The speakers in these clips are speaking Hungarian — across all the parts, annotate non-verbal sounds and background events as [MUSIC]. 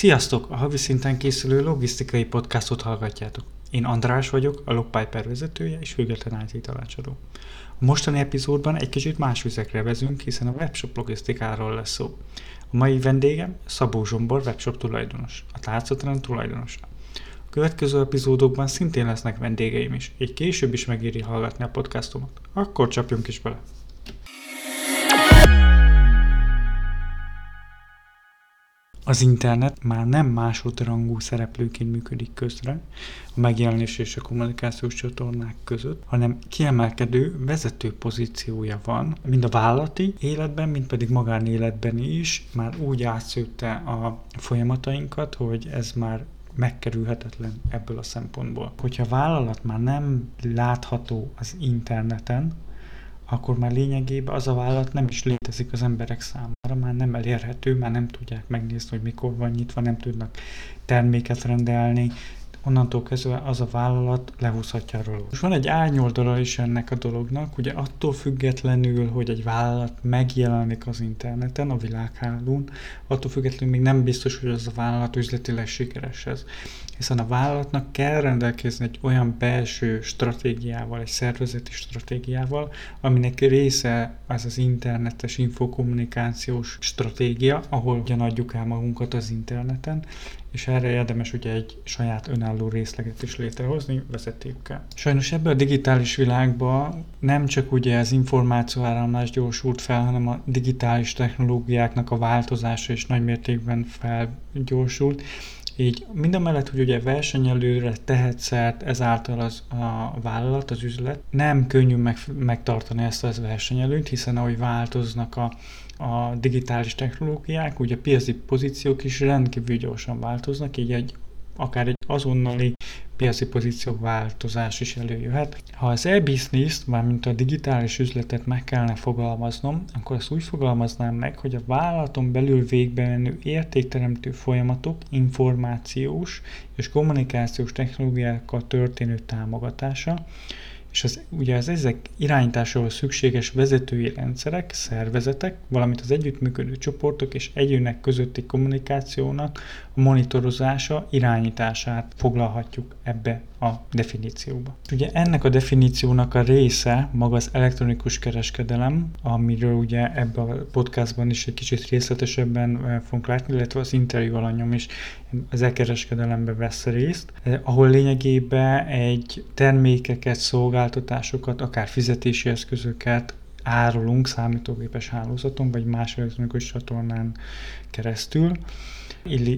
Sziasztok! A havi szinten készülő logisztikai podcastot hallgatjátok. Én András vagyok, a Logpiper vezetője és független IT tanácsadó. A mostani epizódban egy kicsit más vizekre vezünk, hiszen a webshop logisztikáról lesz szó. A mai vendégem Szabó Zsombor webshop tulajdonos, a tárcatrend tulajdonosa. A következő epizódokban szintén lesznek vendégeim is, így később is megéri hallgatni a podcastomat. Akkor csapjunk is bele! Az internet már nem másodrangú szereplőként működik közre a megjelenés és a kommunikációs csatornák között, hanem kiemelkedő vezető pozíciója van, mind a vállalati életben, mind pedig magánéletben is, már úgy átszőtte a folyamatainkat, hogy ez már megkerülhetetlen ebből a szempontból. Hogyha a vállalat már nem látható az interneten, akkor már lényegében az a vállalat nem is létezik az emberek számára, már nem elérhető, már nem tudják megnézni, hogy mikor van nyitva, nem tudnak terméket rendelni, onnantól kezdve az a vállalat lehúzhatja róla. És van egy árnyoldala is ennek a dolognak, ugye attól függetlenül, hogy egy vállalat megjelenik az interneten, a világhálón, attól függetlenül még nem biztos, hogy az a vállalat üzletileg sikeres ez hiszen a vállalatnak kell rendelkezni egy olyan belső stratégiával, egy szervezeti stratégiával, aminek része az az internetes infokommunikációs stratégia, ahol ugyan adjuk el magunkat az interneten, és erre érdemes ugye egy saját önálló részleget is létrehozni vezetékkel. Sajnos ebben a digitális világban nem csak ugye az információáramlás gyorsult fel, hanem a digitális technológiáknak a változása is nagymértékben felgyorsult, így mindamellett, hogy ugye versenyelőre tehet szert ezáltal az a vállalat, az üzlet, nem könnyű meg, megtartani ezt az versenyelőnyt, hiszen ahogy változnak a, a digitális technológiák, ugye a piaci pozíciók is rendkívül gyorsan változnak, így egy akár egy azonnali piaci pozíció változás is előjöhet. Ha az e-business, mármint a digitális üzletet meg kellene fogalmaznom, akkor azt úgy fogalmaznám meg, hogy a vállalaton belül végbe menő értékteremtő folyamatok információs és kommunikációs technológiákkal történő támogatása, és az, ugye az ezek irányításához szükséges vezetői rendszerek, szervezetek, valamint az együttműködő csoportok és egyének közötti kommunikációnak monitorozása, irányítását foglalhatjuk ebbe a definícióba. Ugye ennek a definíciónak a része maga az elektronikus kereskedelem, amiről ugye ebben a podcastban is egy kicsit részletesebben eh, fogunk látni, illetve az interjú alanyom is az e-kereskedelembe vesz részt, eh, ahol lényegében egy termékeket, szolgáltatásokat, akár fizetési eszközöket árulunk számítógépes hálózaton, vagy más elektronikus csatornán keresztül,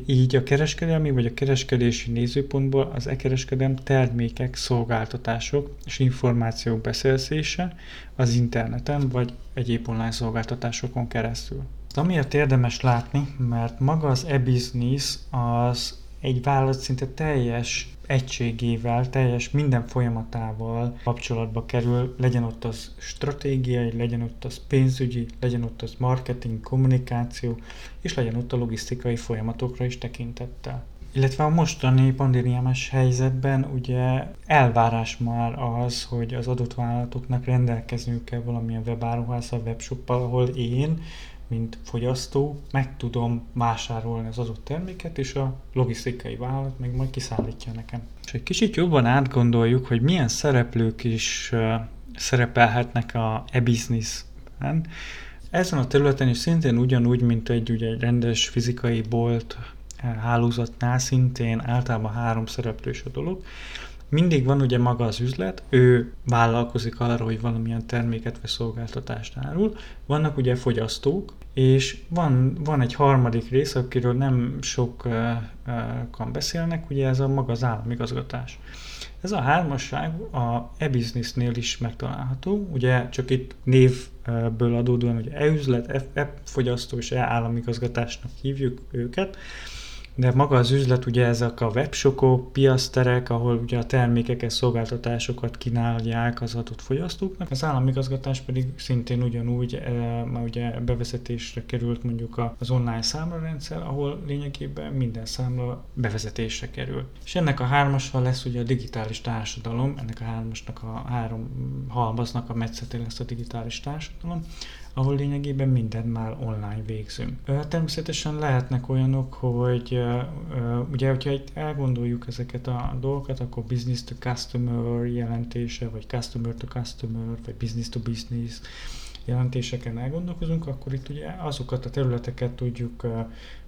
így a kereskedelmi vagy a kereskedési nézőpontból az e-kereskedelem termékek, szolgáltatások és információk beszerzése az interneten vagy egyéb online szolgáltatásokon keresztül. Amiért érdemes látni, mert maga az e-business az egy vállalat szinte teljes egységével, teljes minden folyamatával kapcsolatba kerül, legyen ott az stratégiai, legyen ott az pénzügyi, legyen ott az marketing, kommunikáció, és legyen ott a logisztikai folyamatokra is tekintettel. Illetve a mostani pandémiámás helyzetben ugye elvárás már az, hogy az adott vállalatoknak rendelkezniük kell valamilyen webáruházzal, webshoppal, ahol én mint fogyasztó meg tudom vásárolni az adott terméket, és a logisztikai vállalat meg majd kiszállítja nekem. És egy kicsit jobban átgondoljuk, hogy milyen szereplők is szerepelhetnek a e-businessben. Ezen a területen is szintén ugyanúgy, mint egy, ugye, egy rendes fizikai bolt hálózatnál szintén általában három szereplős a dolog. Mindig van ugye maga az üzlet, ő vállalkozik arra, hogy valamilyen terméket vagy szolgáltatást árul. Vannak ugye fogyasztók, és van, van egy harmadik rész, akiről nem sokan beszélnek, ugye ez a maga az államigazgatás. Ez a hármasság a e-businessnél is megtalálható, ugye csak itt névből adódóan, hogy e-üzlet, e-fogyasztó és e-államigazgatásnak hívjuk őket, de maga az üzlet ugye ezek a webshopok, piaszterek, ahol ugye a termékeket, szolgáltatásokat kínálják az adott fogyasztóknak. Az államigazgatás pedig szintén ugyanúgy, e, már ugye bevezetésre került mondjuk az online számlarendszer, ahol lényegében minden számla bevezetésre kerül. És ennek a hármassal lesz ugye a digitális társadalom, ennek a hármasnak a három halmaznak a metszetén lesz a digitális társadalom, ahol lényegében mindent már online végzünk. Természetesen lehetnek olyanok, hogy ugye, hogyha itt elgondoljuk ezeket a dolgokat, akkor business to customer jelentése, vagy customer to customer, vagy business to business, jelentéseken elgondolkozunk, akkor itt ugye azokat a területeket tudjuk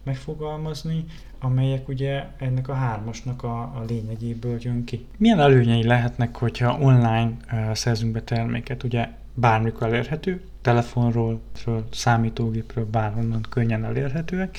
megfogalmazni, amelyek ugye ennek a hármasnak a, a lényegéből jön ki. Milyen előnyei lehetnek, hogyha online szerzünk be terméket? Ugye bármikor elérhető, telefonról, számítógépről, bárhonnan könnyen elérhetőek.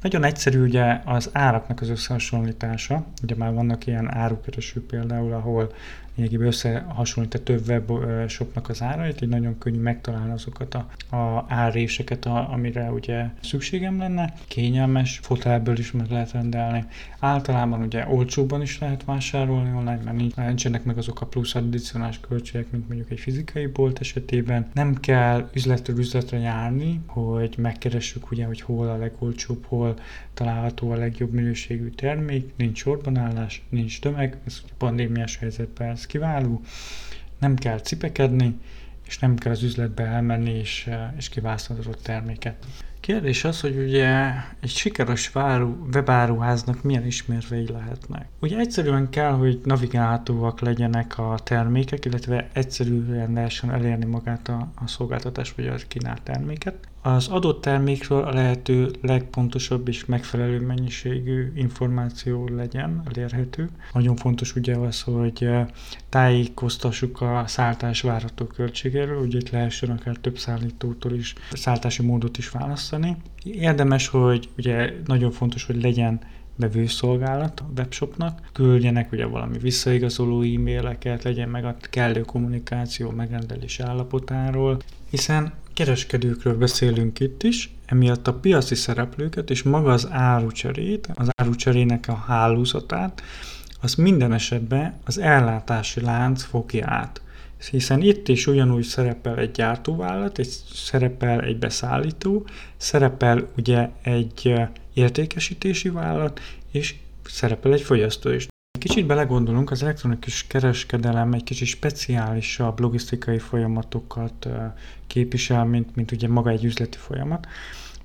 Nagyon egyszerű ugye az áraknak az összehasonlítása, ugye már vannak ilyen árukereső például, ahol lényegében összehasonlít a több webshopnak az árait, így nagyon könnyű megtalálni azokat a, a árréseket, a, amire ugye szükségem lenne. Kényelmes, fotelből is meg lehet rendelni. Általában ugye olcsóban is lehet vásárolni online, mert nincsenek meg azok a plusz addicionális költségek, mint mondjuk egy fizikai bolt esetében. Nem kell üzletről üzletre járni, hogy megkeressük ugye, hogy hol a legolcsóbb, hol található a legjobb minőségű termék, nincs sorbanállás, nincs tömeg, ez pandémiás helyzetben ez kiváló, nem kell cipekedni, és nem kell az üzletbe elmenni és, és kiválasztani terméket. Kérdés az, hogy ugye egy sikeres váru, webáruháznak milyen ismérvei lehetnek. Ugye egyszerűen kell, hogy navigálhatóak legyenek a termékek, illetve egyszerűen lehessen elérni magát a, a szolgáltatás vagy a kínált terméket. Az adott termékről a lehető legpontosabb és megfelelő mennyiségű információ legyen elérhető. Nagyon fontos ugye az, hogy tájékoztassuk a szálltás várható költségéről, ugye itt lehessen akár több szállítótól is szálltási módot is választani. Érdemes, hogy ugye nagyon fontos, hogy legyen bevőszolgálat a webshopnak, küldjenek ugye valami visszaigazoló e-maileket, legyen meg a kellő kommunikáció megrendelés állapotáról, hiszen kereskedőkről beszélünk itt is, emiatt a piaci szereplőket és maga az árucserét, az árucserének a hálózatát, az minden esetben az ellátási lánc fogja át. Hiszen itt is ugyanúgy szerepel egy gyártóvállalat, egy, szerepel egy beszállító, szerepel ugye egy értékesítési vállalat, és szerepel egy fogyasztó is. Kicsit belegondolunk, az elektronikus kereskedelem egy kicsit speciálisabb logisztikai folyamatokat képvisel, mint, mint ugye maga egy üzleti folyamat.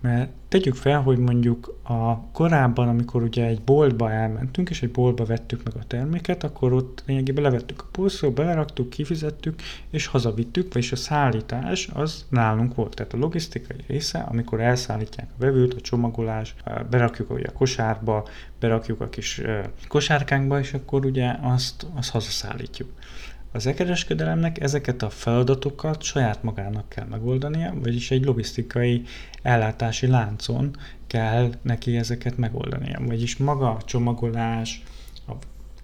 Mert tegyük fel, hogy mondjuk a korábban, amikor ugye egy boltba elmentünk, és egy boltba vettük meg a terméket, akkor ott lényegében levettük a polcról, beleraktuk, kifizettük, és hazavittük, vagyis a szállítás az nálunk volt. Tehát a logisztikai része, amikor elszállítják a vevőt, a csomagolás, berakjuk ugye a kosárba, berakjuk a kis kosárkánkba, és akkor ugye azt, azt hazaszállítjuk. Az e-kereskedelemnek ezeket a feladatokat saját magának kell megoldania, vagyis egy logisztikai ellátási láncon kell neki ezeket megoldania. Vagyis maga a csomagolás, a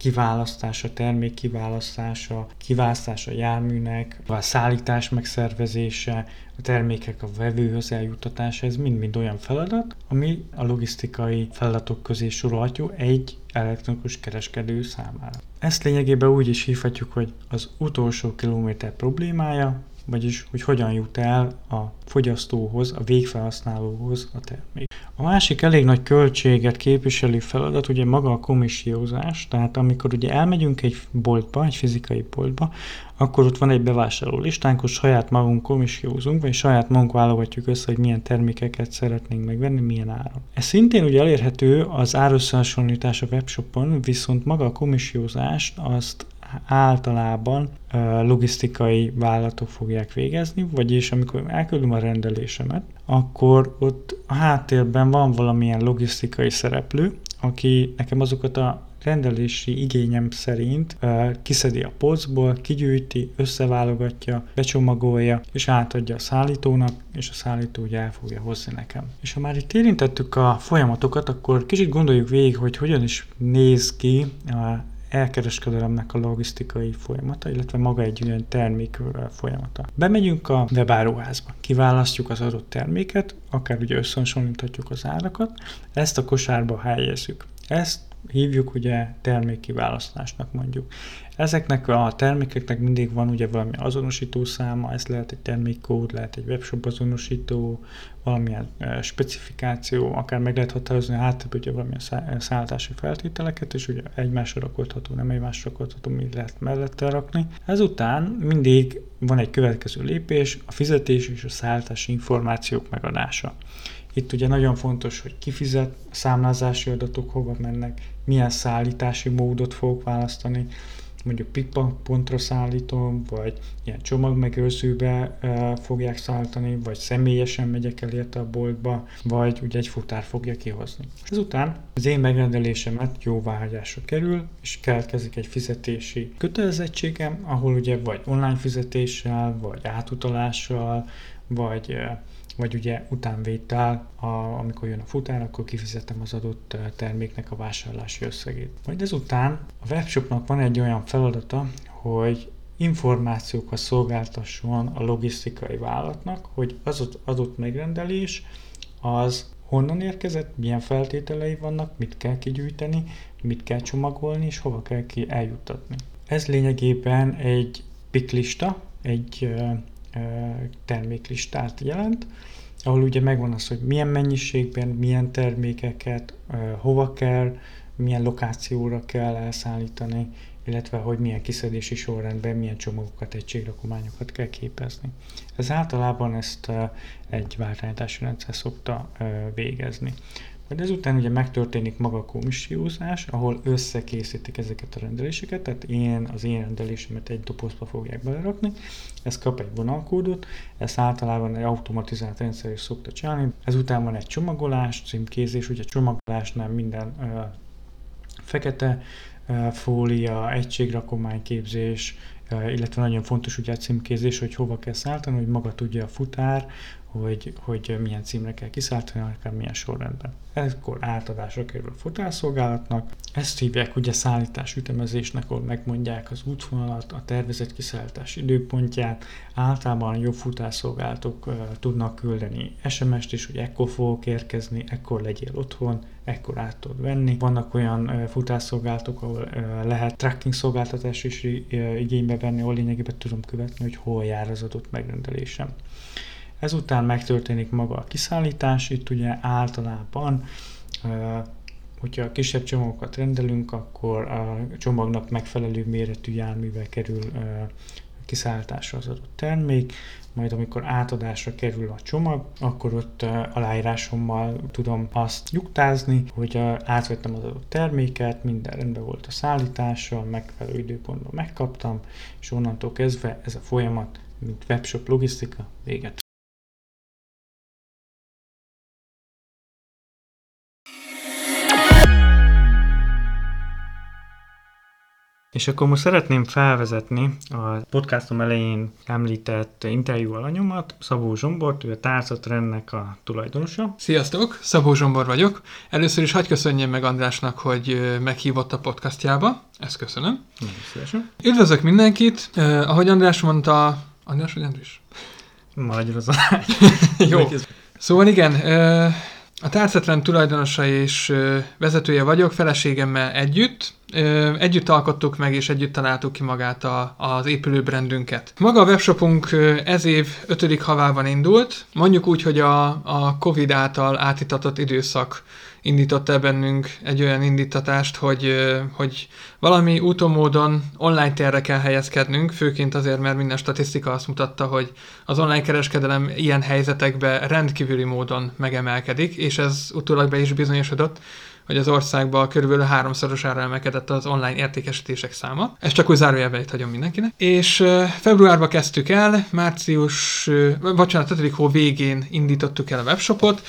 kiválasztása, termék kiválasztása, kiválasztása járműnek, a szállítás megszervezése, a termékek a vevőhöz eljutatása, ez mind-mind olyan feladat, ami a logisztikai feladatok közé sorolható egy elektronikus kereskedő számára. Ezt lényegében úgy is hívhatjuk, hogy az utolsó kilométer problémája, vagyis hogy hogyan jut el a fogyasztóhoz, a végfelhasználóhoz a termék. A másik elég nagy költséget képviselő feladat ugye maga a komissiózás, tehát amikor ugye elmegyünk egy boltba, egy fizikai boltba, akkor ott van egy bevásárló listánk, hogy saját magunk komissiózunk, vagy saját magunk válogatjuk össze, hogy milyen termékeket szeretnénk megvenni, milyen áron. Ez szintén ugye elérhető az árösszehasonlítás a webshopon, viszont maga a komissiózást azt általában logisztikai vállalatok fogják végezni, vagyis amikor elküldöm a rendelésemet, akkor ott a háttérben van valamilyen logisztikai szereplő, aki nekem azokat a rendelési igényem szerint kiszedi a polcból, kigyűjti, összeválogatja, becsomagolja, és átadja a szállítónak, és a szállító ugye el fogja hozni nekem. És ha már itt érintettük a folyamatokat, akkor kicsit gondoljuk végig, hogy hogyan is néz ki elkereskedelemnek a logisztikai folyamata, illetve maga egy olyan termék folyamata. Bemegyünk a webáruházba, kiválasztjuk az adott terméket, akár ugye összehasonlíthatjuk az árakat, ezt a kosárba helyezzük. Ezt hívjuk ugye termékkiválasztásnak mondjuk. Ezeknek a termékeknek mindig van ugye valami azonosító száma, ez lehet egy termékkód, lehet egy webshop azonosító, valamilyen specifikáció, akár meg lehet határozni a háttérben ugye valamilyen szállítási feltételeket, és ugye egymásra rakodható, nem egymásra rakodható, mi lehet mellette rakni. Ezután mindig van egy következő lépés, a fizetés és a szállítási információk megadása. Itt ugye nagyon fontos, hogy ki fizet, a számlázási adatok hova mennek, milyen szállítási módot fogok választani, mondjuk pikpontra szállítom, vagy ilyen csomagmegőrzőbe e, fogják szállítani, vagy személyesen megyek el érte a boltba, vagy ugye egy futár fogja kihozni. És ezután az én megrendelésemet jóváhagyásra kerül, és keletkezik egy fizetési kötelezettségem, ahol ugye vagy online fizetéssel, vagy átutalással, vagy vagy ugye utánvétel, a, amikor jön a futár, akkor kifizetem az adott terméknek a vásárlási összegét. Majd ezután a webshopnak van egy olyan feladata, hogy információkat szolgáltasson a logisztikai vállalatnak, hogy az adott megrendelés az honnan érkezett, milyen feltételei vannak, mit kell kigyűjteni, mit kell csomagolni, és hova kell ki eljuttatni. Ez lényegében egy piklista, egy terméklistát jelent, ahol ugye megvan az, hogy milyen mennyiségben, milyen termékeket, hova kell, milyen lokációra kell elszállítani, illetve hogy milyen kiszedési sorrendben milyen csomagokat, egységrakományokat kell képezni. Ez általában ezt egy váltányítási rendszer szokta végezni. Majd ezután ugye megtörténik maga a komissiózás, ahol összekészítik ezeket a rendeléseket, tehát én az én rendelésemet egy dobozba fogják belerakni, ez kap egy vonalkódot, ezt általában egy automatizált rendszer is szokta csinálni. Ezután van egy csomagolás, címkézés, ugye csomagolásnál minden ö, fekete fólia, egységrakományképzés, illetve nagyon fontos ugye a címkézés, hogy hova kell szállítani, hogy maga tudja a futár, hogy, hogy milyen címre kell kiszállítani, akár milyen sorrendben. Ekkor átadásra kerül a futárszolgálatnak. Ezt hívják ugye szállítás ütemezésnek, ahol megmondják az útvonalat, a tervezett kiszállítás időpontját. Általában jobb futárszolgálatok uh, tudnak küldeni SMS-t is, hogy ekkor fogok érkezni, ekkor legyél otthon, ekkor át tudod venni. Vannak olyan uh, futárszolgálatok, ahol lehet tracking szolgáltatás is igénybe venni, ahol lényegében tudom követni, hogy hol jár az adott megrendelésem. Ezután megtörténik maga a kiszállítás, itt ugye általában hogyha kisebb csomagokat rendelünk, akkor a csomagnak megfelelő méretű járművel kerül kiszállításra az adott termék, majd amikor átadásra kerül a csomag, akkor ott aláírásommal tudom azt nyugtázni, hogy átvettem az adott terméket, minden rendben volt a szállítással, megfelelő időpontban megkaptam, és onnantól kezdve ez a folyamat, mint webshop logisztika véget És akkor most szeretném felvezetni a podcastom elején említett interjú alanyomat, Szabó Zsombort, ő a Tárcatrendnek a tulajdonosa. Sziasztok, Szabó Zsombor vagyok. Először is hagyj köszönjem meg Andrásnak, hogy meghívott a podcastjába. Ezt köszönöm. Nagyon szívesen. Üdvözlök mindenkit. Uh, ahogy András mondta, András vagy Andris? Maradjon [LAUGHS] az Jó. Szóval igen, uh, a tárcetlen tulajdonosa és vezetője vagyok, feleségemmel együtt. Együtt alkottuk meg, és együtt találtuk ki magát a, az épülő brandünket. Maga a webshopunk ez év ötödik havában indult, mondjuk úgy, hogy a, a Covid által átitatott időszak indította bennünk egy olyan indítatást, hogy, hogy valami úton online térre kell helyezkednünk, főként azért, mert minden statisztika azt mutatta, hogy az online kereskedelem ilyen helyzetekben rendkívüli módon megemelkedik, és ez utólag be is bizonyosodott, hogy az országban körülbelül háromszorosára emelkedett az online értékesítések száma. Ez csak úgy zárójelbe hagyom mindenkinek. És februárban kezdtük el, március, bocsánat, 5. hó végén indítottuk el a webshopot,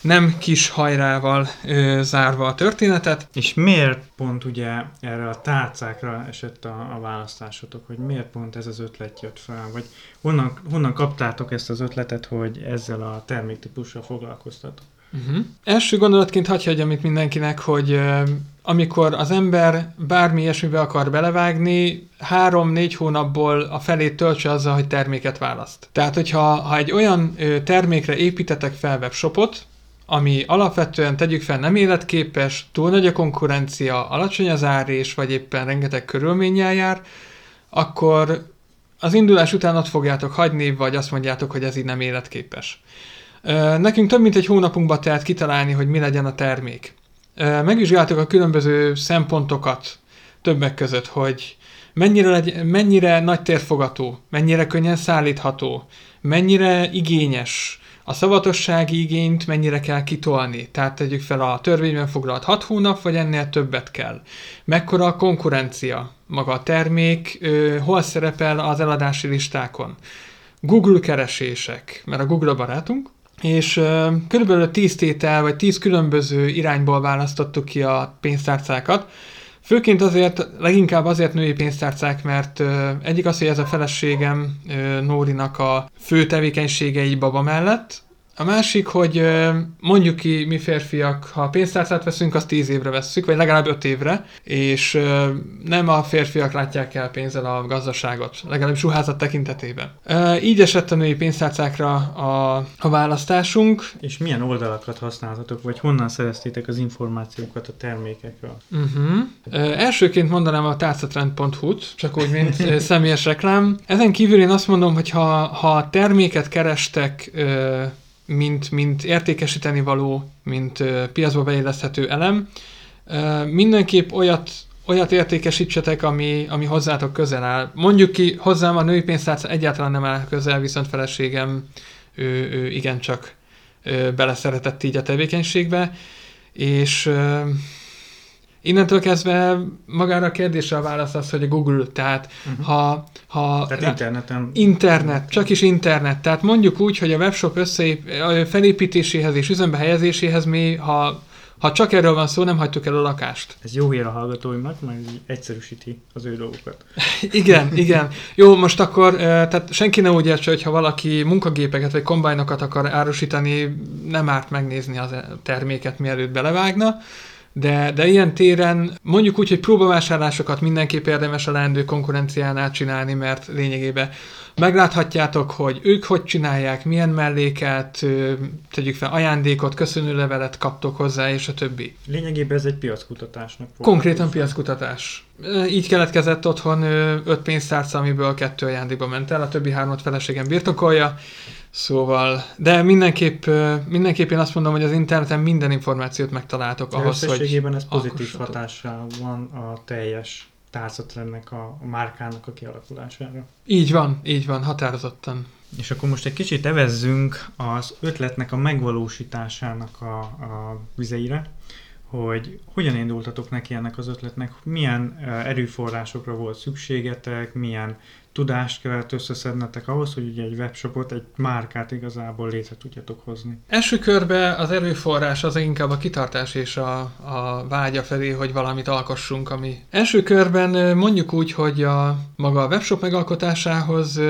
nem kis hajrával ö, zárva a történetet. És miért pont ugye erre a tárcákra esett a, a választásotok, hogy miért pont ez az ötlet jött fel, vagy honnan, honnan kaptátok ezt az ötletet, hogy ezzel a terméktípussal foglalkoztatok? Uh-huh. Első gondolatként hagyja hagyjam itt mindenkinek, hogy uh, amikor az ember bármi ilyesmibe akar belevágni, három-négy hónapból a felét töltse azzal, hogy terméket választ. Tehát, hogyha ha egy olyan uh, termékre építetek fel webshopot, ami alapvetően tegyük fel nem életképes, túl nagy a konkurencia, alacsony az ár és vagy éppen rengeteg körülménnyel jár, akkor az indulás után ott fogjátok hagyni, vagy azt mondjátok, hogy ez így nem életképes. Nekünk több mint egy hónapunkba telt kitalálni, hogy mi legyen a termék. Megvizsgáltuk a különböző szempontokat többek között, hogy mennyire, legy- mennyire nagy térfogató, mennyire könnyen szállítható, mennyire igényes, a szavatossági igényt mennyire kell kitolni. Tehát tegyük fel a törvényben foglalt 6 hónap, vagy ennél többet kell. Mekkora a konkurencia, maga a termék, ö, hol szerepel az eladási listákon. Google keresések, mert a Google a barátunk, és körülbelül 10 tétel, vagy 10 különböző irányból választottuk ki a pénztárcákat, Főként azért, leginkább azért női pénztárcák, mert ö, egyik az, hogy ez a feleségem ö, Nórinak a fő tevékenységei baba mellett, a másik, hogy mondjuk ki mi férfiak, ha pénztárcát veszünk, azt 10 évre vesszük, vagy legalább 5 évre, és nem a férfiak látják el pénzzel a gazdaságot, legalább ruházat tekintetében. Így esett a női pénztárcákra a, a választásunk. És milyen oldalakat használtatok, vagy honnan szereztétek az információkat a termékekről? Uh-huh. Elsőként mondanám a tárcatrend.hu-t, csak úgy, mint [LAUGHS] személyes reklám. Ezen kívül én azt mondom, hogy ha, ha terméket kerestek, mint, mint értékesíteni való, mint piacba beilleszthető elem, mindenképp olyat olyat értékesítsetek, ami, ami hozzátok közel áll. Mondjuk ki, hozzám a női pénztárca egyáltalán nem áll közel, viszont feleségem ő, ő igencsak beleszeretett így a tevékenységbe, és innentől kezdve magára a kérdésre a válasz az, hogy a Google, tehát uh-huh. ha, ha Tehát interneten... Internet, csak is internet. Tehát mondjuk úgy, hogy a webshop összeép, felépítéséhez és üzembe helyezéséhez mi, ha, ha csak erről van szó, nem hagytuk el a lakást. Ez jó hír a hallgatóimnak, mert egyszerűsíti az ő dolgokat. [LAUGHS] Igen, igen. Jó, most akkor, tehát senki ne úgy értse, hogy ha valaki munkagépeket vagy kombájnokat akar árusítani, nem árt megnézni az terméket, mielőtt belevágna. De, de ilyen téren mondjuk úgy, hogy próbavásárlásokat mindenképp érdemes a leendő konkurenciánál csinálni, mert lényegében megláthatjátok, hogy ők hogy csinálják, milyen melléket, tegyük fel ajándékot, köszönőlevelet kaptok hozzá, és a többi. Lényegében ez egy piackutatásnak fog. Konkrétan piackutatás. Így keletkezett otthon öt pénztárca, amiből kettő ajándékba ment el, a többi hármat feleségem birtokolja, szóval, de mindenképp, mindenképp én azt mondom, hogy az interneten minden információt megtaláltok ahhoz, hogy Összességében ez pozitív hatással van a teljes tárcatrendnek, a, a márkának a kialakulására. így van, így van, határozottan. És akkor most egy kicsit evezzünk az ötletnek a megvalósításának a, a vizeire, hogy hogyan indultatok neki ennek az ötletnek, milyen erőforrásokra volt szükségetek, milyen tudást kellett összeszednetek ahhoz, hogy ugye egy webshopot, egy márkát igazából létre tudjatok hozni. Első körben az erőforrás az inkább a kitartás és a, a vágya felé, hogy valamit alkossunk, ami első körben mondjuk úgy, hogy a maga a webshop megalkotásához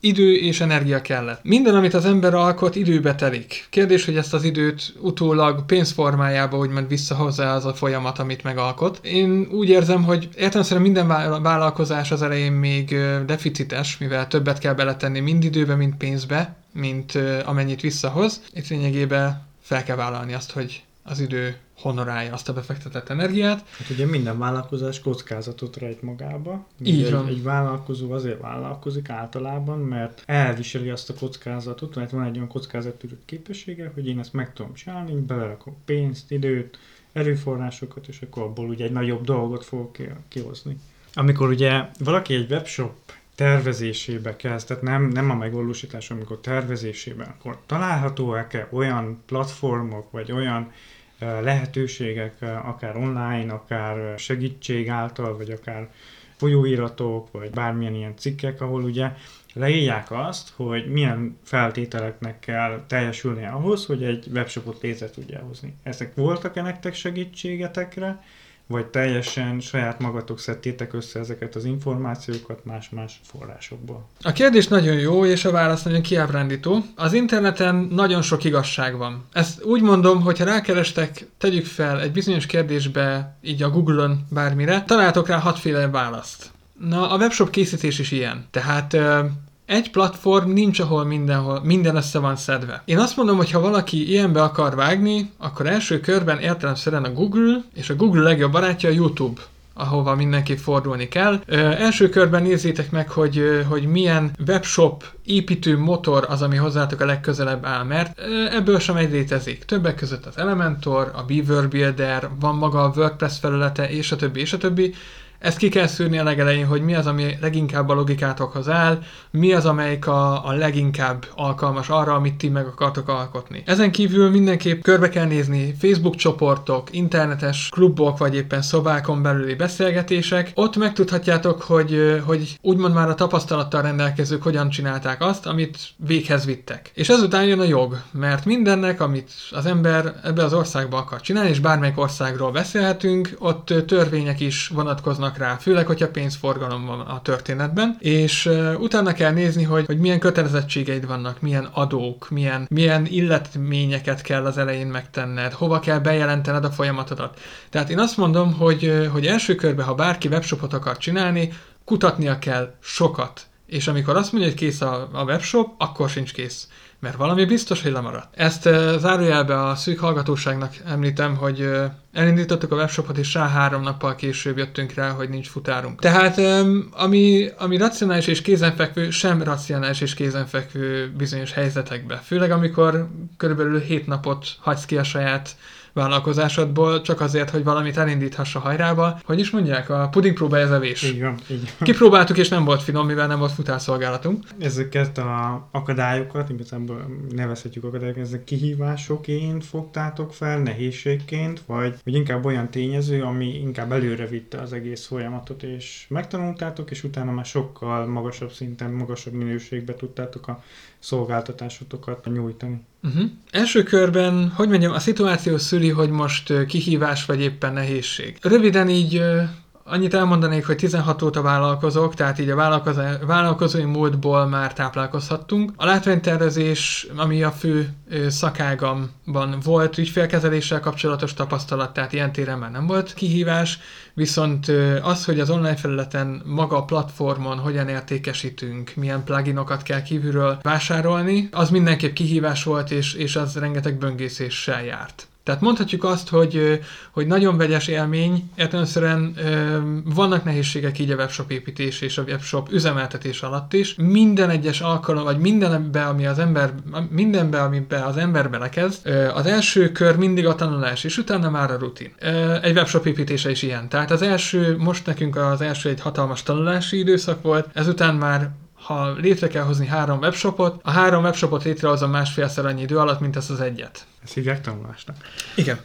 idő és energia kellett. Minden, amit az ember alkot, időbe telik. Kérdés, hogy ezt az időt utólag pénzformájába úgymond visszahozza az a folyamat, amit megalkot. Én úgy érzem, hogy értelemszerűen minden vá- vállalkozás az elején még ö, deficites, mivel többet kell beletenni mind időbe, mind pénzbe, mint amennyit visszahoz. Itt lényegében fel kell vállalni azt, hogy az idő honorálja azt a befektetett energiát. Hát ugye minden vállalkozás kockázatot rejt magába. Így Ugye van. Egy, egy vállalkozó azért vállalkozik általában, mert elviseli azt a kockázatot, mert van egy olyan kockázattűrő képessége, hogy én ezt meg tudom csinálni, belerakom pénzt, időt, erőforrásokat, és akkor abból ugye egy nagyobb dolgot fogok ki- kihozni. Amikor ugye valaki egy webshop tervezésébe kezd, tehát nem, nem a megvalósítás, amikor tervezésében, akkor találhatóak-e olyan platformok, vagy olyan eh, lehetőségek, eh, akár online, akár segítség által, vagy akár folyóiratok, vagy bármilyen ilyen cikkek, ahol ugye leírják azt, hogy milyen feltételeknek kell teljesülnie ahhoz, hogy egy webshopot létre tudja hozni. Ezek voltak-e nektek segítségetekre, vagy teljesen saját magatok szedtétek össze ezeket az információkat más-más forrásokból? A kérdés nagyon jó, és a válasz nagyon kiábrándító. Az interneten nagyon sok igazság van. Ezt úgy mondom, hogy ha rákerestek, tegyük fel egy bizonyos kérdésbe, így a Google-on bármire, találtok rá hatféle választ. Na, a webshop készítés is ilyen. Tehát egy platform nincs, ahol mindenhol, minden össze van szedve. Én azt mondom, hogy ha valaki ilyenbe akar vágni, akkor első körben értelemszerűen a Google, és a Google legjobb barátja a YouTube ahova mindenki fordulni kell. Ö, első körben nézzétek meg, hogy, hogy milyen webshop építő motor az, ami hozzátok a legközelebb áll, mert ebből sem egy létezik. Többek között az Elementor, a Beaver Builder, van maga a WordPress felülete, és a többi, és a többi. Ezt ki kell szűrni a legelején, hogy mi az, ami leginkább a logikátokhoz áll, mi az, amelyik a, a leginkább alkalmas arra, amit ti meg akartok alkotni. Ezen kívül mindenképp körbe kell nézni Facebook csoportok, internetes klubok, vagy éppen szobákon belüli beszélgetések. Ott megtudhatjátok, hogy, hogy úgymond már a tapasztalattal rendelkezők hogyan csinálták azt, amit véghez vittek. És ezután jön a jog, mert mindennek, amit az ember ebbe az országba akar csinálni, és bármelyik országról beszélhetünk, ott törvények is vonatkoznak rá, főleg, hogyha pénzforgalom van a történetben, és uh, utána kell nézni, hogy, hogy milyen kötelezettségeid vannak, milyen adók, milyen, milyen illetményeket kell az elején megtenned, hova kell bejelentened a folyamatodat. Tehát én azt mondom, hogy, hogy első körben, ha bárki webshopot akar csinálni, kutatnia kell sokat. És amikor azt mondja, hogy kész a, a webshop, akkor sincs kész mert valami biztos, hogy lemaradt. Ezt zárójelbe a szűk hallgatóságnak említem, hogy elindítottuk a webshopot, és rá három nappal később jöttünk rá, hogy nincs futárunk. Tehát ami, ami racionális és kézenfekvő, sem racionális és kézenfekvő bizonyos helyzetekbe. Főleg amikor körülbelül hét napot hagysz ki a saját vállalkozásodból, csak azért, hogy valamit elindíthassa hajrába. Hogy is mondják, a puding próba ez evés. Így van, így van. Kipróbáltuk, és nem volt finom, mivel nem volt futárszolgálatunk. Ezeket a akadályokat, igazából nevezhetjük akadályoknak, ezek kihívásoként fogtátok fel, nehézségként, vagy, vagy inkább olyan tényező, ami inkább előre vitte az egész folyamatot, és megtanultátok, és utána már sokkal magasabb szinten, magasabb minőségbe tudtátok a szolgáltatásotokat nyújtani. Uh-huh. Első körben, hogy mondjam, a szituáció szüli, hogy most ö, kihívás vagy éppen nehézség. Röviden így ö, annyit elmondanék, hogy 16 óta vállalkozok, tehát így a vállalkozó- vállalkozói múltból már táplálkozhattunk. A látványtervezés, ami a fő szakágamban volt, ügyfélkezeléssel kapcsolatos tapasztalat, tehát ilyen téren már nem volt kihívás, viszont az, hogy az online felületen maga a platformon hogyan értékesítünk, milyen pluginokat kell kívülről vásárolni, az mindenképp kihívás volt, és, és az rengeteg böngészéssel járt. Tehát mondhatjuk azt, hogy, hogy nagyon vegyes élmény, értelemszerűen vannak nehézségek így a webshop építés és a webshop üzemeltetés alatt is. Minden egyes alkalom, vagy mindenbe, ami az ember, mindenbe, amiben az ember belekezd, az első kör mindig a tanulás, és utána már a rutin. Egy webshop építése is ilyen. Tehát az első, most nekünk az első egy hatalmas tanulási időszak volt, ezután már ha létre kell hozni három webshopot, a három webshopot létrehozom másfélszer annyi idő alatt, mint ezt az egyet. Ezt hívják tanulásnak. Igen.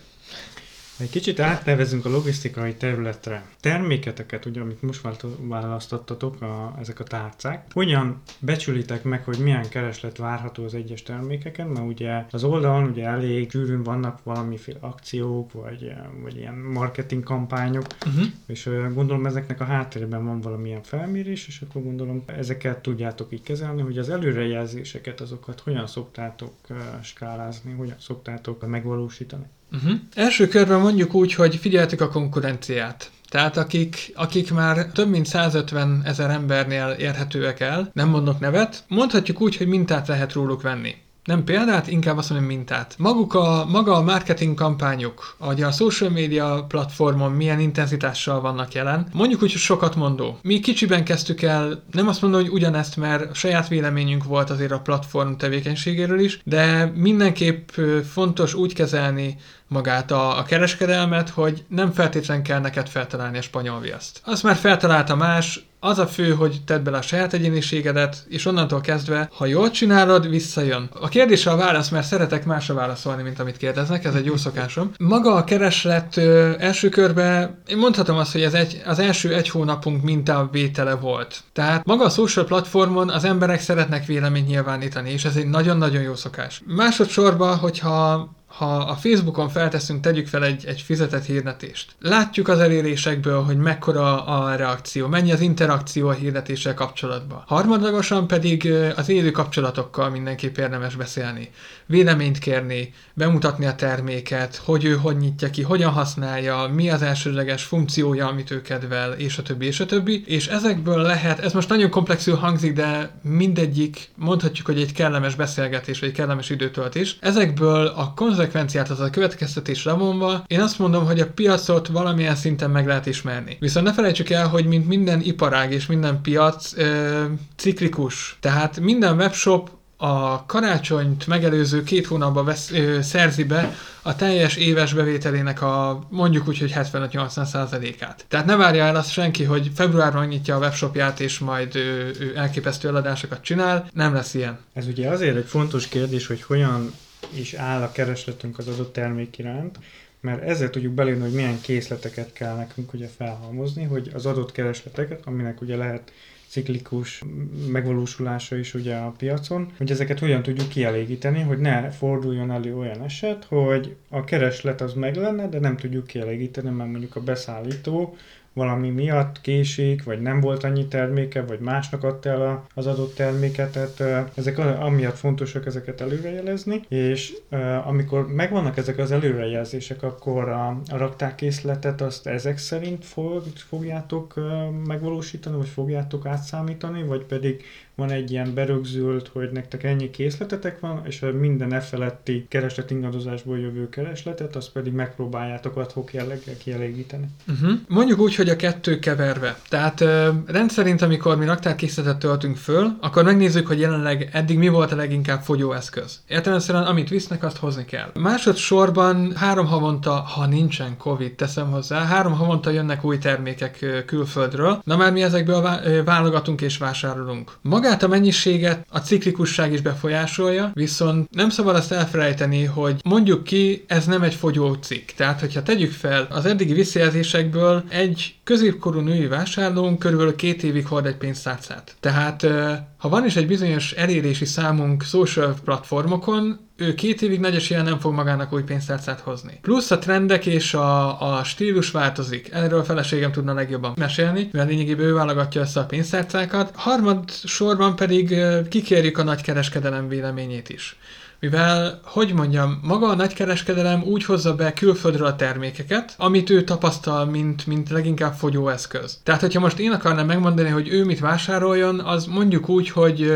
Egy kicsit átnevezünk a logisztikai területre. Terméketeket, ugye, amit most választottatok, a, ezek a tárcák, hogyan becsülitek meg, hogy milyen kereslet várható az egyes termékeken, mert ugye az oldalon ugye elég sűrűn vannak valamiféle akciók, vagy, vagy ilyen marketing kampányok, Uh-huh. és ö, gondolom ezeknek a háttérben van valamilyen felmérés, és akkor gondolom ezeket tudjátok így kezelni, hogy az előrejelzéseket, azokat hogyan szoktátok ö, skálázni, hogyan szoktátok megvalósítani. Uh-huh. Első körben mondjuk úgy, hogy figyeltük a konkurenciát. Tehát akik, akik már több mint 150 ezer embernél érhetőek el, nem mondok nevet, mondhatjuk úgy, hogy mintát lehet róluk venni. Nem példát, inkább azt mondom mintát. Maguk a, maga a marketing kampányok, vagy a social media platformon milyen intenzitással vannak jelen, mondjuk úgy, hogy sokat mondó. Mi kicsiben kezdtük el, nem azt mondom, hogy ugyanezt, mert saját véleményünk volt azért a platform tevékenységéről is, de mindenképp fontos úgy kezelni magát a, a kereskedelmet, hogy nem feltétlen kell neked feltalálni a spanyol viaszt. Azt már feltalálta más, az a fő, hogy tedd bele a saját egyéniségedet, és onnantól kezdve, ha jól csinálod, visszajön. A kérdésre a válasz, mert szeretek másra válaszolni, mint amit kérdeznek, ez egy jó szokásom. Maga a kereslet ö, első körben, én mondhatom azt, hogy ez egy, az első egy hónapunk mintavétele volt. Tehát maga a social platformon az emberek szeretnek véleményt nyilvánítani, és ez egy nagyon-nagyon jó szokás. Másodszorban, hogyha ha a Facebookon felteszünk, tegyük fel egy, egy fizetett hirdetést. Látjuk az elérésekből, hogy mekkora a reakció, mennyi az interakció a hirdetéssel kapcsolatban. Harmadlagosan pedig az élő kapcsolatokkal mindenképp érdemes beszélni. Véleményt kérni, bemutatni a terméket, hogy ő hogy nyitja ki, hogyan használja, mi az elsődleges funkciója, amit ő kedvel, és a többi, és a többi. És ezekből lehet, ez most nagyon komplexül hangzik, de mindegyik mondhatjuk, hogy egy kellemes beszélgetés, vagy egy kellemes időtöltés. Ezekből a konzekvenciát, az a következtetés levonva, én azt mondom, hogy a piacot valamilyen szinten meg lehet ismerni. Viszont ne felejtsük el, hogy mint minden iparág és minden piac ö, ciklikus. Tehát minden webshop a karácsonyt megelőző két hónapban vesz, ö, szerzi be a teljes éves bevételének a mondjuk úgy, hogy 75-80%-át. Tehát ne várja el azt senki, hogy februárban nyitja a webshopját, és majd ő, ő elképesztő eladásokat csinál. Nem lesz ilyen. Ez ugye azért egy fontos kérdés, hogy hogyan is áll a keresletünk az adott termék iránt, mert ezzel tudjuk belőni, hogy milyen készleteket kell nekünk ugye felhalmozni, hogy az adott keresleteket, aminek ugye lehet ciklikus megvalósulása is ugye a piacon, hogy ezeket hogyan tudjuk kielégíteni, hogy ne forduljon elő olyan eset, hogy a kereslet az meg lenne, de nem tudjuk kielégíteni, mert mondjuk a beszállító valami miatt késik, vagy nem volt annyi terméke, vagy másnak adta el az adott terméket, tehát ezek amiatt fontosak ezeket előrejelezni, és amikor megvannak ezek az előrejelzések, akkor a, a raktárkészletet azt ezek szerint fog, fogjátok megvalósítani, vagy fogjátok átszámítani, vagy pedig van egy ilyen berögzült, hogy nektek ennyi készletetek van, és a minden e feletti kereslet ingadozásból jövő keresletet, azt pedig megpróbáljátok adhok jelleggel kielégíteni. Uh-huh. Mondjuk úgy, hogy a kettő keverve. Tehát uh, rendszerint, amikor mi raktárkészletet töltünk föl, akkor megnézzük, hogy jelenleg eddig mi volt a leginkább fogyóeszköz. Értelemszerűen, amit visznek, azt hozni kell. Másodszorban három havonta, ha nincsen Covid, teszem hozzá, három havonta jönnek új termékek külföldről, na már mi ezekből válogatunk és vásárolunk. Maga Magát a mennyiséget a ciklikusság is befolyásolja, viszont nem szabad azt elfelejteni, hogy mondjuk ki, ez nem egy fogyó cikk. Tehát, hogyha tegyük fel, az eddigi visszajelzésekből egy középkorú női vásárlónk körülbelül két évig hord egy pénztárcát. Tehát, ha van is egy bizonyos elérési számunk social platformokon, ő két évig nagy esélye nem fog magának új pénztárcát hozni. Plusz a trendek és a, a stílus változik. Erről a feleségem tudna legjobban mesélni, mert lényegében ő válogatja össze a pénztárcákat. Harmad sorban pedig kikérjük a nagykereskedelem véleményét is mivel, hogy mondjam, maga a nagykereskedelem úgy hozza be külföldről a termékeket, amit ő tapasztal, mint, mint leginkább fogyóeszköz. Tehát, hogyha most én akarnám megmondani, hogy ő mit vásároljon, az mondjuk úgy, hogy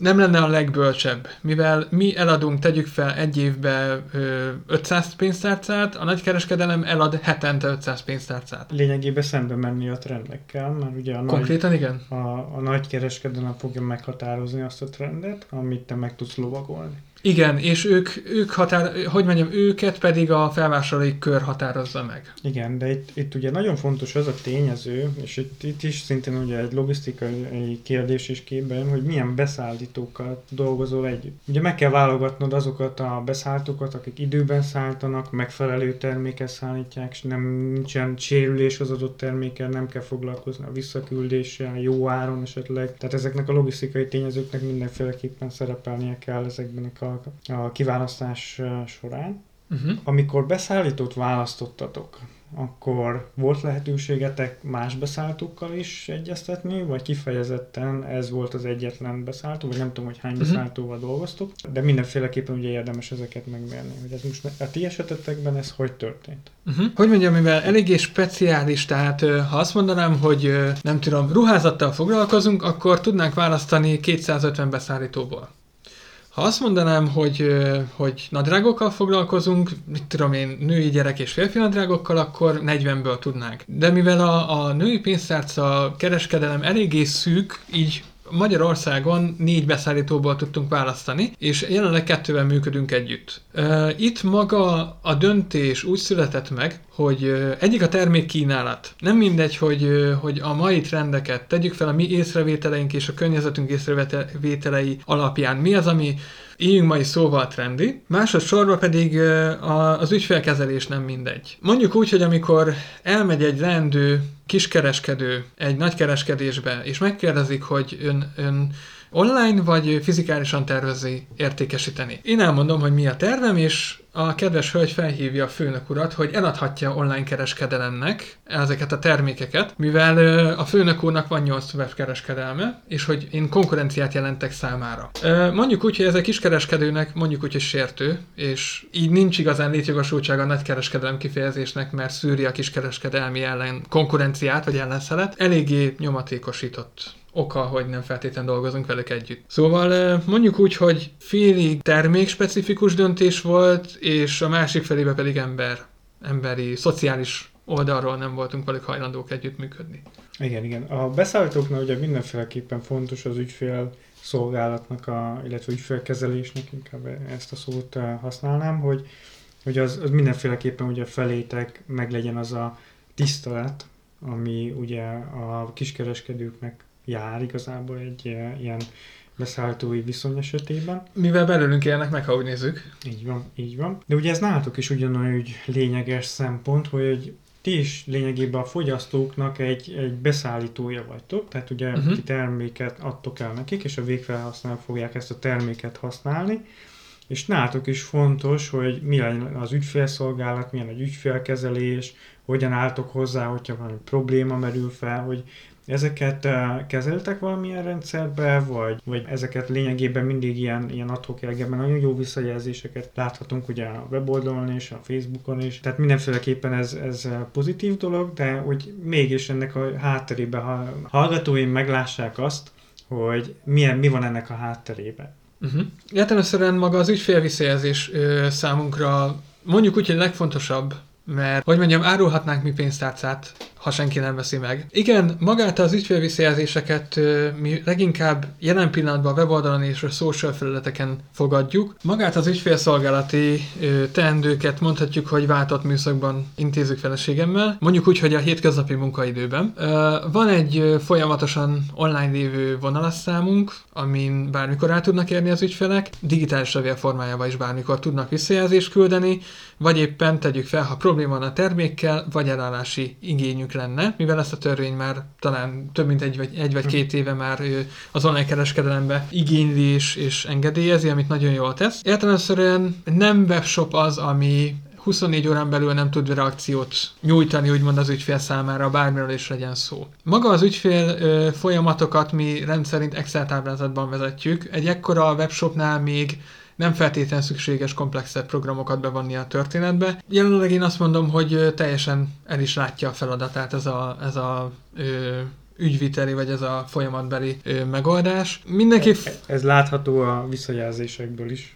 nem lenne a legbölcsebb, mivel mi eladunk, tegyük fel egy évbe ö, 500 pénztárcát, a nagykereskedelem elad hetente 500 pénztárcát. Lényegében szembe menni a trendekkel, mert ugye a Konkrétan nagy, igen? A, a nagykereskedelem fogja meghatározni azt a trendet, amit te meg tudsz lovagolni. Igen, és ők, ők határ, hogy mondjam, őket pedig a felvásárlói kör határozza meg. Igen, de itt, itt ugye nagyon fontos az a tényező, és itt, itt is szintén ugye egy logisztikai kérdés is képben, hogy milyen beszállítókkal dolgozol együtt. Ugye meg kell válogatnod azokat a beszállítókat, akik időben szállítanak, megfelelő terméket szállítják, és nem nincsen sérülés az adott termékkel, nem kell foglalkozni a visszaküldéssel, jó áron esetleg. Tehát ezeknek a logisztikai tényezőknek mindenféleképpen szerepelnie kell ezekben a a, kiválasztás során. Uh-huh. Amikor beszállítót választottatok, akkor volt lehetőségetek más beszállítókkal is egyeztetni, vagy kifejezetten ez volt az egyetlen beszállító, vagy nem tudom, hogy hány uh-huh. beszállítóval dolgoztok, de mindenféleképpen ugye érdemes ezeket megmérni, hogy ez most a ti esetetekben ez hogy történt? Uh-huh. Hogy mondjam, mivel eléggé speciális, tehát ha azt mondanám, hogy nem tudom, ruházattal foglalkozunk, akkor tudnánk választani 250 beszállítóból. Ha azt mondanám, hogy, hogy nadrágokkal foglalkozunk, mit tudom én, női gyerek és férfi nadrágokkal, akkor 40-ből tudnánk. De mivel a, a női pénztárca kereskedelem eléggé szűk, így Magyarországon négy beszállítóból tudtunk választani, és jelenleg kettővel működünk együtt. Itt maga a döntés úgy született meg, hogy egyik a termék kínálat. Nem mindegy, hogy, hogy a mai trendeket tegyük fel a mi észrevételeink és a környezetünk észrevételei alapján. Mi az, ami éljünk mai szóval trendi, másodszorban pedig az ügyfélkezelés nem mindegy. Mondjuk úgy, hogy amikor elmegy egy leendő kiskereskedő egy nagykereskedésbe, és megkérdezik, hogy ön, ön online, vagy fizikálisan tervezi értékesíteni. Én elmondom, hogy mi a tervem, és a kedves hölgy felhívja a főnök urat, hogy eladhatja online kereskedelemnek ezeket a termékeket, mivel a főnök úrnak van 8 webkereskedelme, és hogy én konkurenciát jelentek számára. Mondjuk úgy, hogy ez a kiskereskedőnek mondjuk úgy, hogy sértő, és így nincs igazán létjogosultsága a nagykereskedelem kifejezésnek, mert szűri a kiskereskedelmi ellen konkurenciát vagy ellenszelet, eléggé nyomatékosított oka, hogy nem feltétlenül dolgozunk velük együtt. Szóval mondjuk úgy, hogy félig termékspecifikus döntés volt, és a másik felébe pedig ember, emberi, szociális oldalról nem voltunk velük hajlandók együttműködni. Igen, igen. A beszállítóknál ugye mindenféleképpen fontos az ügyfél szolgálatnak, a, illetve ügyfélkezelésnek, inkább ezt a szót használnám, hogy, hogy az, az mindenféleképpen ugye felétek meg legyen az a tisztelet, ami ugye a kiskereskedőknek jár igazából egy ilyen beszállítói viszony esetében. Mivel belőlünk élnek meg, ha úgy nézzük. Így van, így van. De ugye ez nálatok is ugyanolyan lényeges szempont, hogy ti is lényegében a fogyasztóknak egy, egy beszállítója vagytok, tehát ugye uh-huh. ti terméket adtok el nekik, és a végfelhasználók fogják ezt a terméket használni, és nálatok is fontos, hogy milyen az ügyfélszolgálat, milyen egy ügyfélkezelés, hogyan álltok hozzá, hogyha valami probléma merül fel, hogy Ezeket uh, kezeltek valamilyen rendszerbe, vagy, vagy ezeket lényegében mindig ilyen, ilyen adhok jelgemben nagyon jó visszajelzéseket láthatunk ugye a weboldalon és a Facebookon is. Tehát mindenféleképpen ez, ez pozitív dolog, de hogy mégis ennek a hátterében, ha hallgatóim meglássák azt, hogy milyen, mi van ennek a hátterében. Uh-huh. Értelemszerűen maga az ügyfélvisszajelzés ö, számunkra mondjuk úgy, hogy legfontosabb, mert, hogy mondjam, árulhatnánk mi pénztárcát ha senki nem veszi meg. Igen, magát az ügyfélvisszajelzéseket mi leginkább jelen pillanatban a weboldalon és a social felületeken fogadjuk. Magát az ügyfélszolgálati teendőket mondhatjuk, hogy váltott műszakban intézük feleségemmel, mondjuk úgy, hogy a hétköznapi munkaidőben. Van egy folyamatosan online lévő vonalasszámunk, amin bármikor át tudnak érni az ügyfelek, digitális levél formájában is bármikor tudnak visszajelzést küldeni, vagy éppen tegyük fel, ha probléma van a termékkel, vagy elállási igényük igényünk lenne, mivel ezt a törvény már talán több mint egy vagy, egy vagy két éve már az online kereskedelembe igényli és, és engedélyezi, amit nagyon jól tesz. Értelemszerűen nem webshop az, ami 24 órán belül nem tud reakciót nyújtani, úgymond az ügyfél számára, bármiről is legyen szó. Maga az ügyfél ö, folyamatokat mi rendszerint Excel táblázatban vezetjük. Egy ekkora webshopnál még nem feltétlenül szükséges komplexebb programokat bevonni a történetbe. Jelenleg én azt mondom, hogy teljesen el is látja a feladatát ez a, ez a ö, ügyviteli, vagy ez a folyamatbeli ö, megoldás. Mindenki... Ez, ez látható a visszajelzésekből is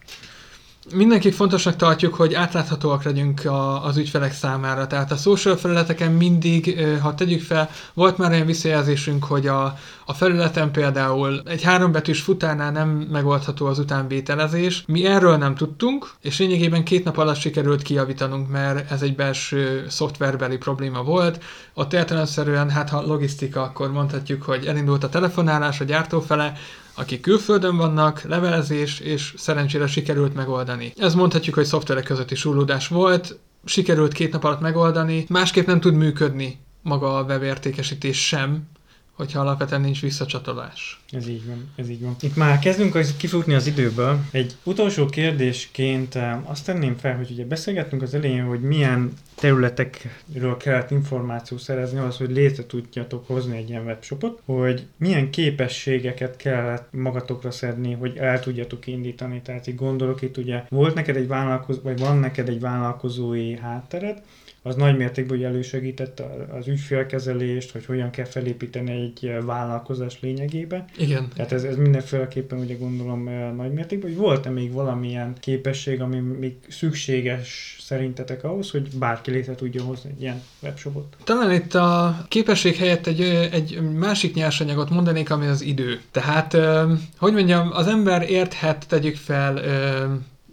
mindenki fontosnak tartjuk, hogy átláthatóak legyünk a, az ügyfelek számára. Tehát a social felületeken mindig, ha tegyük fel, volt már olyan visszajelzésünk, hogy a, a felületen például egy hárombetűs futárnál nem megoldható az utánvételezés. Mi erről nem tudtunk, és lényegében két nap alatt sikerült kijavítanunk, mert ez egy belső szoftverbeli probléma volt. Ott értelemszerűen, hát ha logisztika, akkor mondhatjuk, hogy elindult a telefonálás a gyártó fele, akik külföldön vannak, levelezés, és szerencsére sikerült megoldani. Ez mondhatjuk, hogy szoftverek közötti súrlódás volt, sikerült két nap alatt megoldani, másképp nem tud működni maga a webértékesítés sem, hogyha alapvetően nincs visszacsatolás. Ez így van, ez így van. Itt már kezdünk kifutni az időből. Egy utolsó kérdésként eh, azt tenném fel, hogy ugye beszélgettünk az elején, hogy milyen területekről kellett információt szerezni az, hogy létre tudjatok hozni egy ilyen webshopot, hogy milyen képességeket kellett magatokra szedni, hogy el tudjatok indítani. Tehát így gondolok itt ugye, volt neked egy vállalkozó, vagy van neked egy vállalkozói háttered, az nagy mértékben elősegítette az ügyfélkezelést, hogy hogyan kell felépíteni egy vállalkozás lényegében. Igen. Tehát ez, ez mindenféleképpen ugye gondolom nagy mértékben, hogy volt-e még valamilyen képesség, ami még szükséges szerintetek ahhoz, hogy bárki létre tudja hozni egy ilyen webshopot? Talán itt a képesség helyett egy, egy másik nyersanyagot mondanék, ami az idő. Tehát, hogy mondjam, az ember érthet, tegyük fel,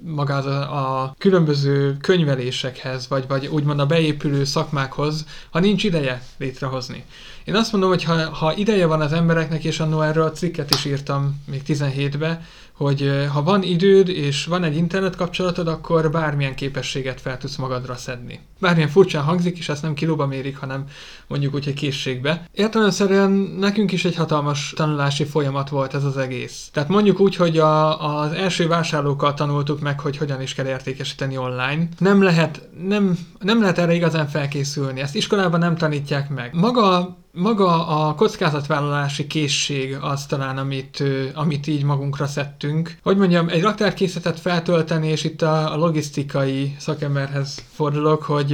magához a, a különböző könyvelésekhez, vagy, vagy úgymond a beépülő szakmákhoz, ha nincs ideje létrehozni. Én azt mondom, hogy ha, ha ideje van az embereknek, és annó erről a cikket is írtam még 17-be, hogy ha van időd és van egy internet kapcsolatod, akkor bármilyen képességet fel tudsz magadra szedni. Bármilyen furcsán hangzik, és ezt nem kilóba mérik, hanem mondjuk úgy, hogy készségbe. Értelemszerűen nekünk is egy hatalmas tanulási folyamat volt ez az egész. Tehát mondjuk úgy, hogy a, az első vásárlókkal tanultuk meg, hogy hogyan is kell értékesíteni online. Nem lehet, nem, nem lehet erre igazán felkészülni. Ezt iskolában nem tanítják meg. Maga maga a kockázatvállalási készség az talán, amit, amit így magunkra szedtünk. Hogy mondjam, egy raktárkészletet feltölteni, és itt a, a logisztikai szakemberhez fordulok, hogy,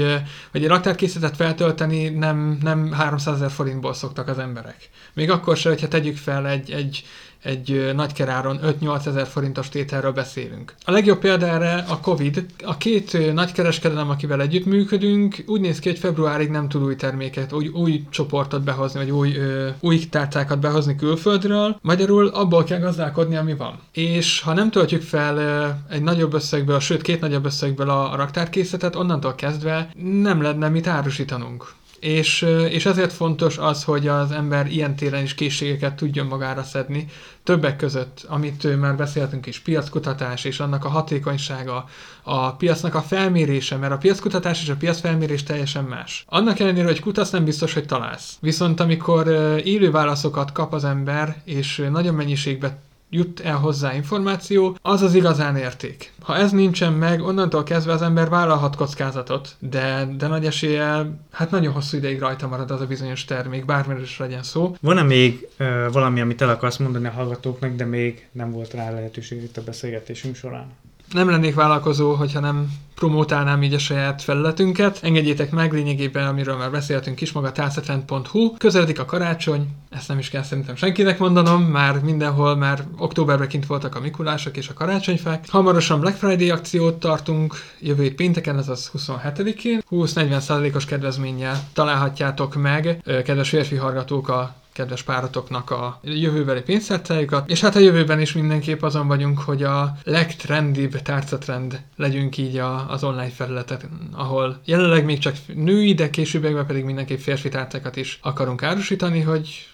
hogy egy raktárkészletet feltölteni nem, nem 300 ezer forintból szoktak az emberek. Még akkor se, hogyha tegyük fel egy, egy egy nagykeráron 5-8 ezer forintos tételről beszélünk. A legjobb példa erre a Covid. A két nagykereskedelem, akivel együttműködünk, úgy néz ki, hogy februárig nem tud új terméket, új, új csoportot behozni, vagy új, ö, új tárcákat behozni külföldről. Magyarul abból kell gazdálkodni, ami van. És ha nem töltjük fel ö, egy nagyobb összegből, sőt két nagyobb összegből a, a raktárkészletet, onnantól kezdve nem lenne mit árusítanunk. És, és ezért fontos az, hogy az ember ilyen téren is készségeket tudjon magára szedni, többek között, amit már beszéltünk is, piackutatás és annak a hatékonysága, a piacnak a felmérése, mert a piackutatás és a piacfelmérés teljesen más. Annak ellenére, hogy kutasz, nem biztos, hogy találsz. Viszont amikor élő válaszokat kap az ember, és nagyon mennyiségben jut el hozzá információ, az az igazán érték. Ha ez nincsen meg, onnantól kezdve az ember vállalhat kockázatot, de, de nagy eséllyel, hát nagyon hosszú ideig rajta marad az a bizonyos termék, bármiről is legyen szó. Van-e még uh, valami, amit el akarsz mondani a hallgatóknak, de még nem volt rá lehetőség itt a beszélgetésünk során? Nem lennék vállalkozó, hogyha nem promótálnám így a saját felületünket. Engedjétek meg lényegében, amiről már beszéltünk is, maga tászatrend.hu. Közeledik a karácsony, ezt nem is kell szerintem senkinek mondanom, már mindenhol már októberben kint voltak a Mikulások és a karácsonyfák. Hamarosan Black Friday akciót tartunk, jövő hét pénteken, azaz 27-én. 20-40%-os kedvezménnyel találhatjátok meg, kedves férfi hallgatók, a kedves páratoknak a jövőbeli pénztárcájukat, és hát a jövőben is mindenképp azon vagyunk, hogy a legtrendibb tárcatrend legyünk így a, az online felületet, ahol jelenleg még csak női, de későbbiekben pedig mindenképp férfi tárcákat is akarunk árusítani, hogy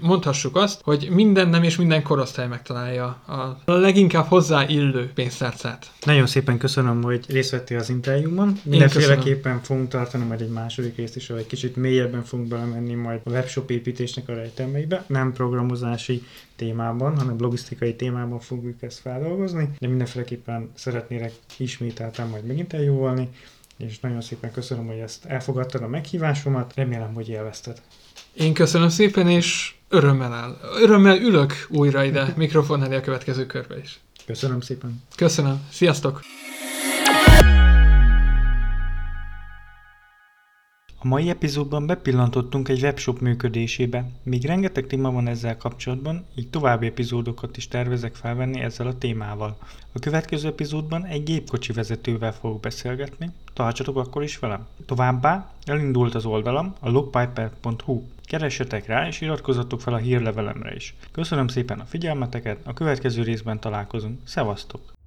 mondhassuk azt, hogy minden nem és minden korosztály megtalálja a leginkább hozzáillő pénztárcát. Nagyon szépen köszönöm, hogy részt vettél az interjúban. Mindenféleképpen fogunk tartani majd egy második részt is, ahol egy kicsit mélyebben fogunk belemenni majd a webshop építésnek a rejtelmeibe. Nem programozási témában, hanem logisztikai témában fogjuk ezt feldolgozni, de mindenféleképpen szeretnélek ismételten majd megint eljóvolni, és nagyon szépen köszönöm, hogy ezt elfogadtad a meghívásomat, remélem, hogy élvezted. Én köszönöm szépen, és örömmel áll. Örömmel ülök újra ide [LAUGHS] mikrofon elé a következő körbe is. Köszönöm szépen. Köszönöm. Sziasztok! A mai epizódban bepillantottunk egy webshop működésébe. Még rengeteg téma van ezzel kapcsolatban, így további epizódokat is tervezek felvenni ezzel a témával. A következő epizódban egy gépkocsi vezetővel fogok beszélgetni, tartsatok akkor is velem. Továbbá elindult az oldalam a logpiper.hu. Keressetek rá és iratkozzatok fel a hírlevelemre is. Köszönöm szépen a figyelmeteket, a következő részben találkozunk. Szevasztok!